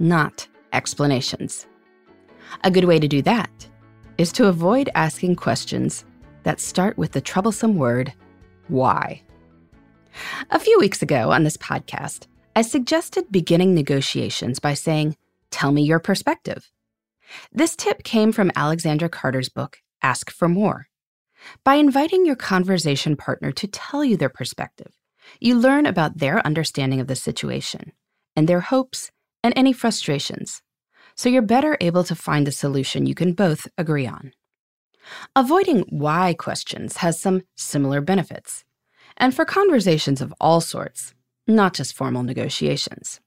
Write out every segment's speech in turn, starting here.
not explanations. A good way to do that is to avoid asking questions that start with the troublesome word, why. A few weeks ago on this podcast, I suggested beginning negotiations by saying, Tell me your perspective. This tip came from Alexandra Carter's book, Ask for More. By inviting your conversation partner to tell you their perspective, you learn about their understanding of the situation and their hopes and any frustrations, so you're better able to find a solution you can both agree on. Avoiding why questions has some similar benefits, and for conversations of all sorts, not just formal negotiations.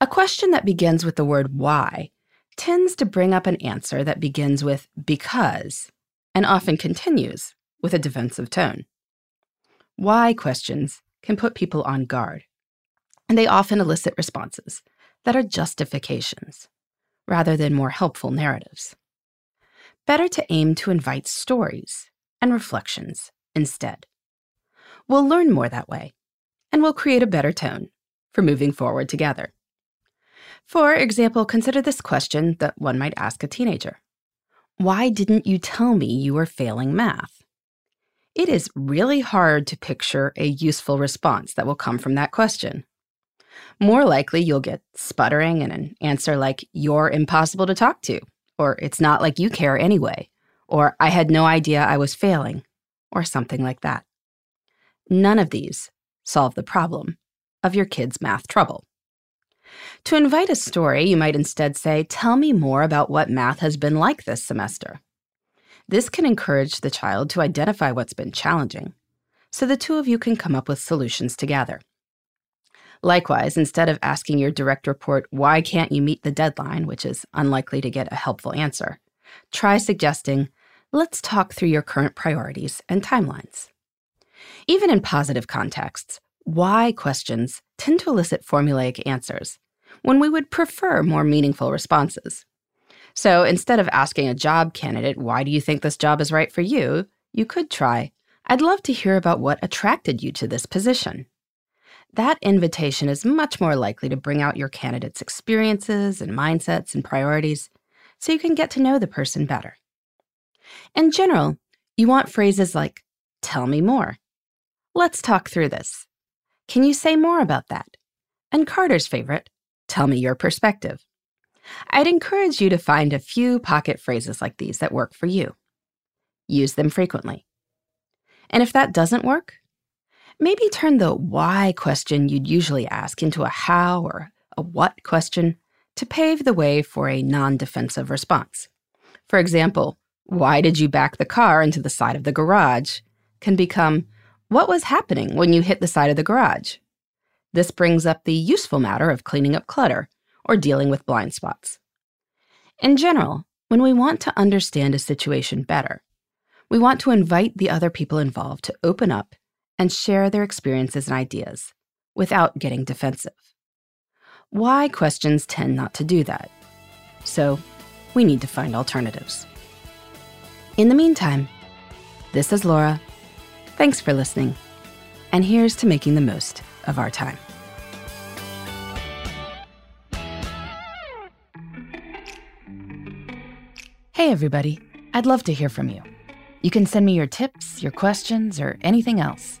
A question that begins with the word why tends to bring up an answer that begins with because and often continues with a defensive tone. Why questions can put people on guard, and they often elicit responses that are justifications rather than more helpful narratives. Better to aim to invite stories and reflections instead. We'll learn more that way, and we'll create a better tone for moving forward together. For example, consider this question that one might ask a teenager Why didn't you tell me you were failing math? It is really hard to picture a useful response that will come from that question. More likely, you'll get sputtering and an answer like, You're impossible to talk to, or It's not like you care anyway, or I had no idea I was failing, or something like that. None of these solve the problem of your kid's math trouble. To invite a story, you might instead say, Tell me more about what math has been like this semester. This can encourage the child to identify what's been challenging, so the two of you can come up with solutions together. Likewise, instead of asking your direct report, Why can't you meet the deadline, which is unlikely to get a helpful answer, try suggesting, Let's talk through your current priorities and timelines. Even in positive contexts, why questions tend to elicit formulaic answers when we would prefer more meaningful responses. So instead of asking a job candidate, why do you think this job is right for you? You could try, I'd love to hear about what attracted you to this position. That invitation is much more likely to bring out your candidate's experiences and mindsets and priorities so you can get to know the person better. In general, you want phrases like, tell me more. Let's talk through this. Can you say more about that? And Carter's favorite, tell me your perspective. I'd encourage you to find a few pocket phrases like these that work for you. Use them frequently. And if that doesn't work, maybe turn the why question you'd usually ask into a how or a what question to pave the way for a non defensive response. For example, why did you back the car into the side of the garage? can become, what was happening when you hit the side of the garage? This brings up the useful matter of cleaning up clutter or dealing with blind spots. In general, when we want to understand a situation better, we want to invite the other people involved to open up and share their experiences and ideas without getting defensive. Why questions tend not to do that. So, we need to find alternatives. In the meantime, this is Laura. Thanks for listening. And here's to making the most of our time. Hey, everybody. I'd love to hear from you. You can send me your tips, your questions, or anything else.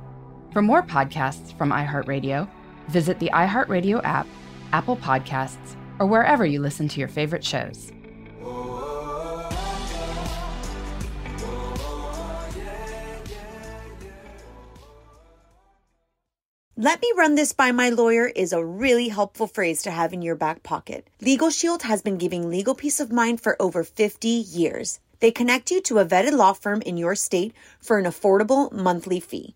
For more podcasts from iHeartRadio, visit the iHeartRadio app, Apple Podcasts, or wherever you listen to your favorite shows. Let me run this by my lawyer is a really helpful phrase to have in your back pocket. Legal Shield has been giving legal peace of mind for over 50 years. They connect you to a vetted law firm in your state for an affordable monthly fee.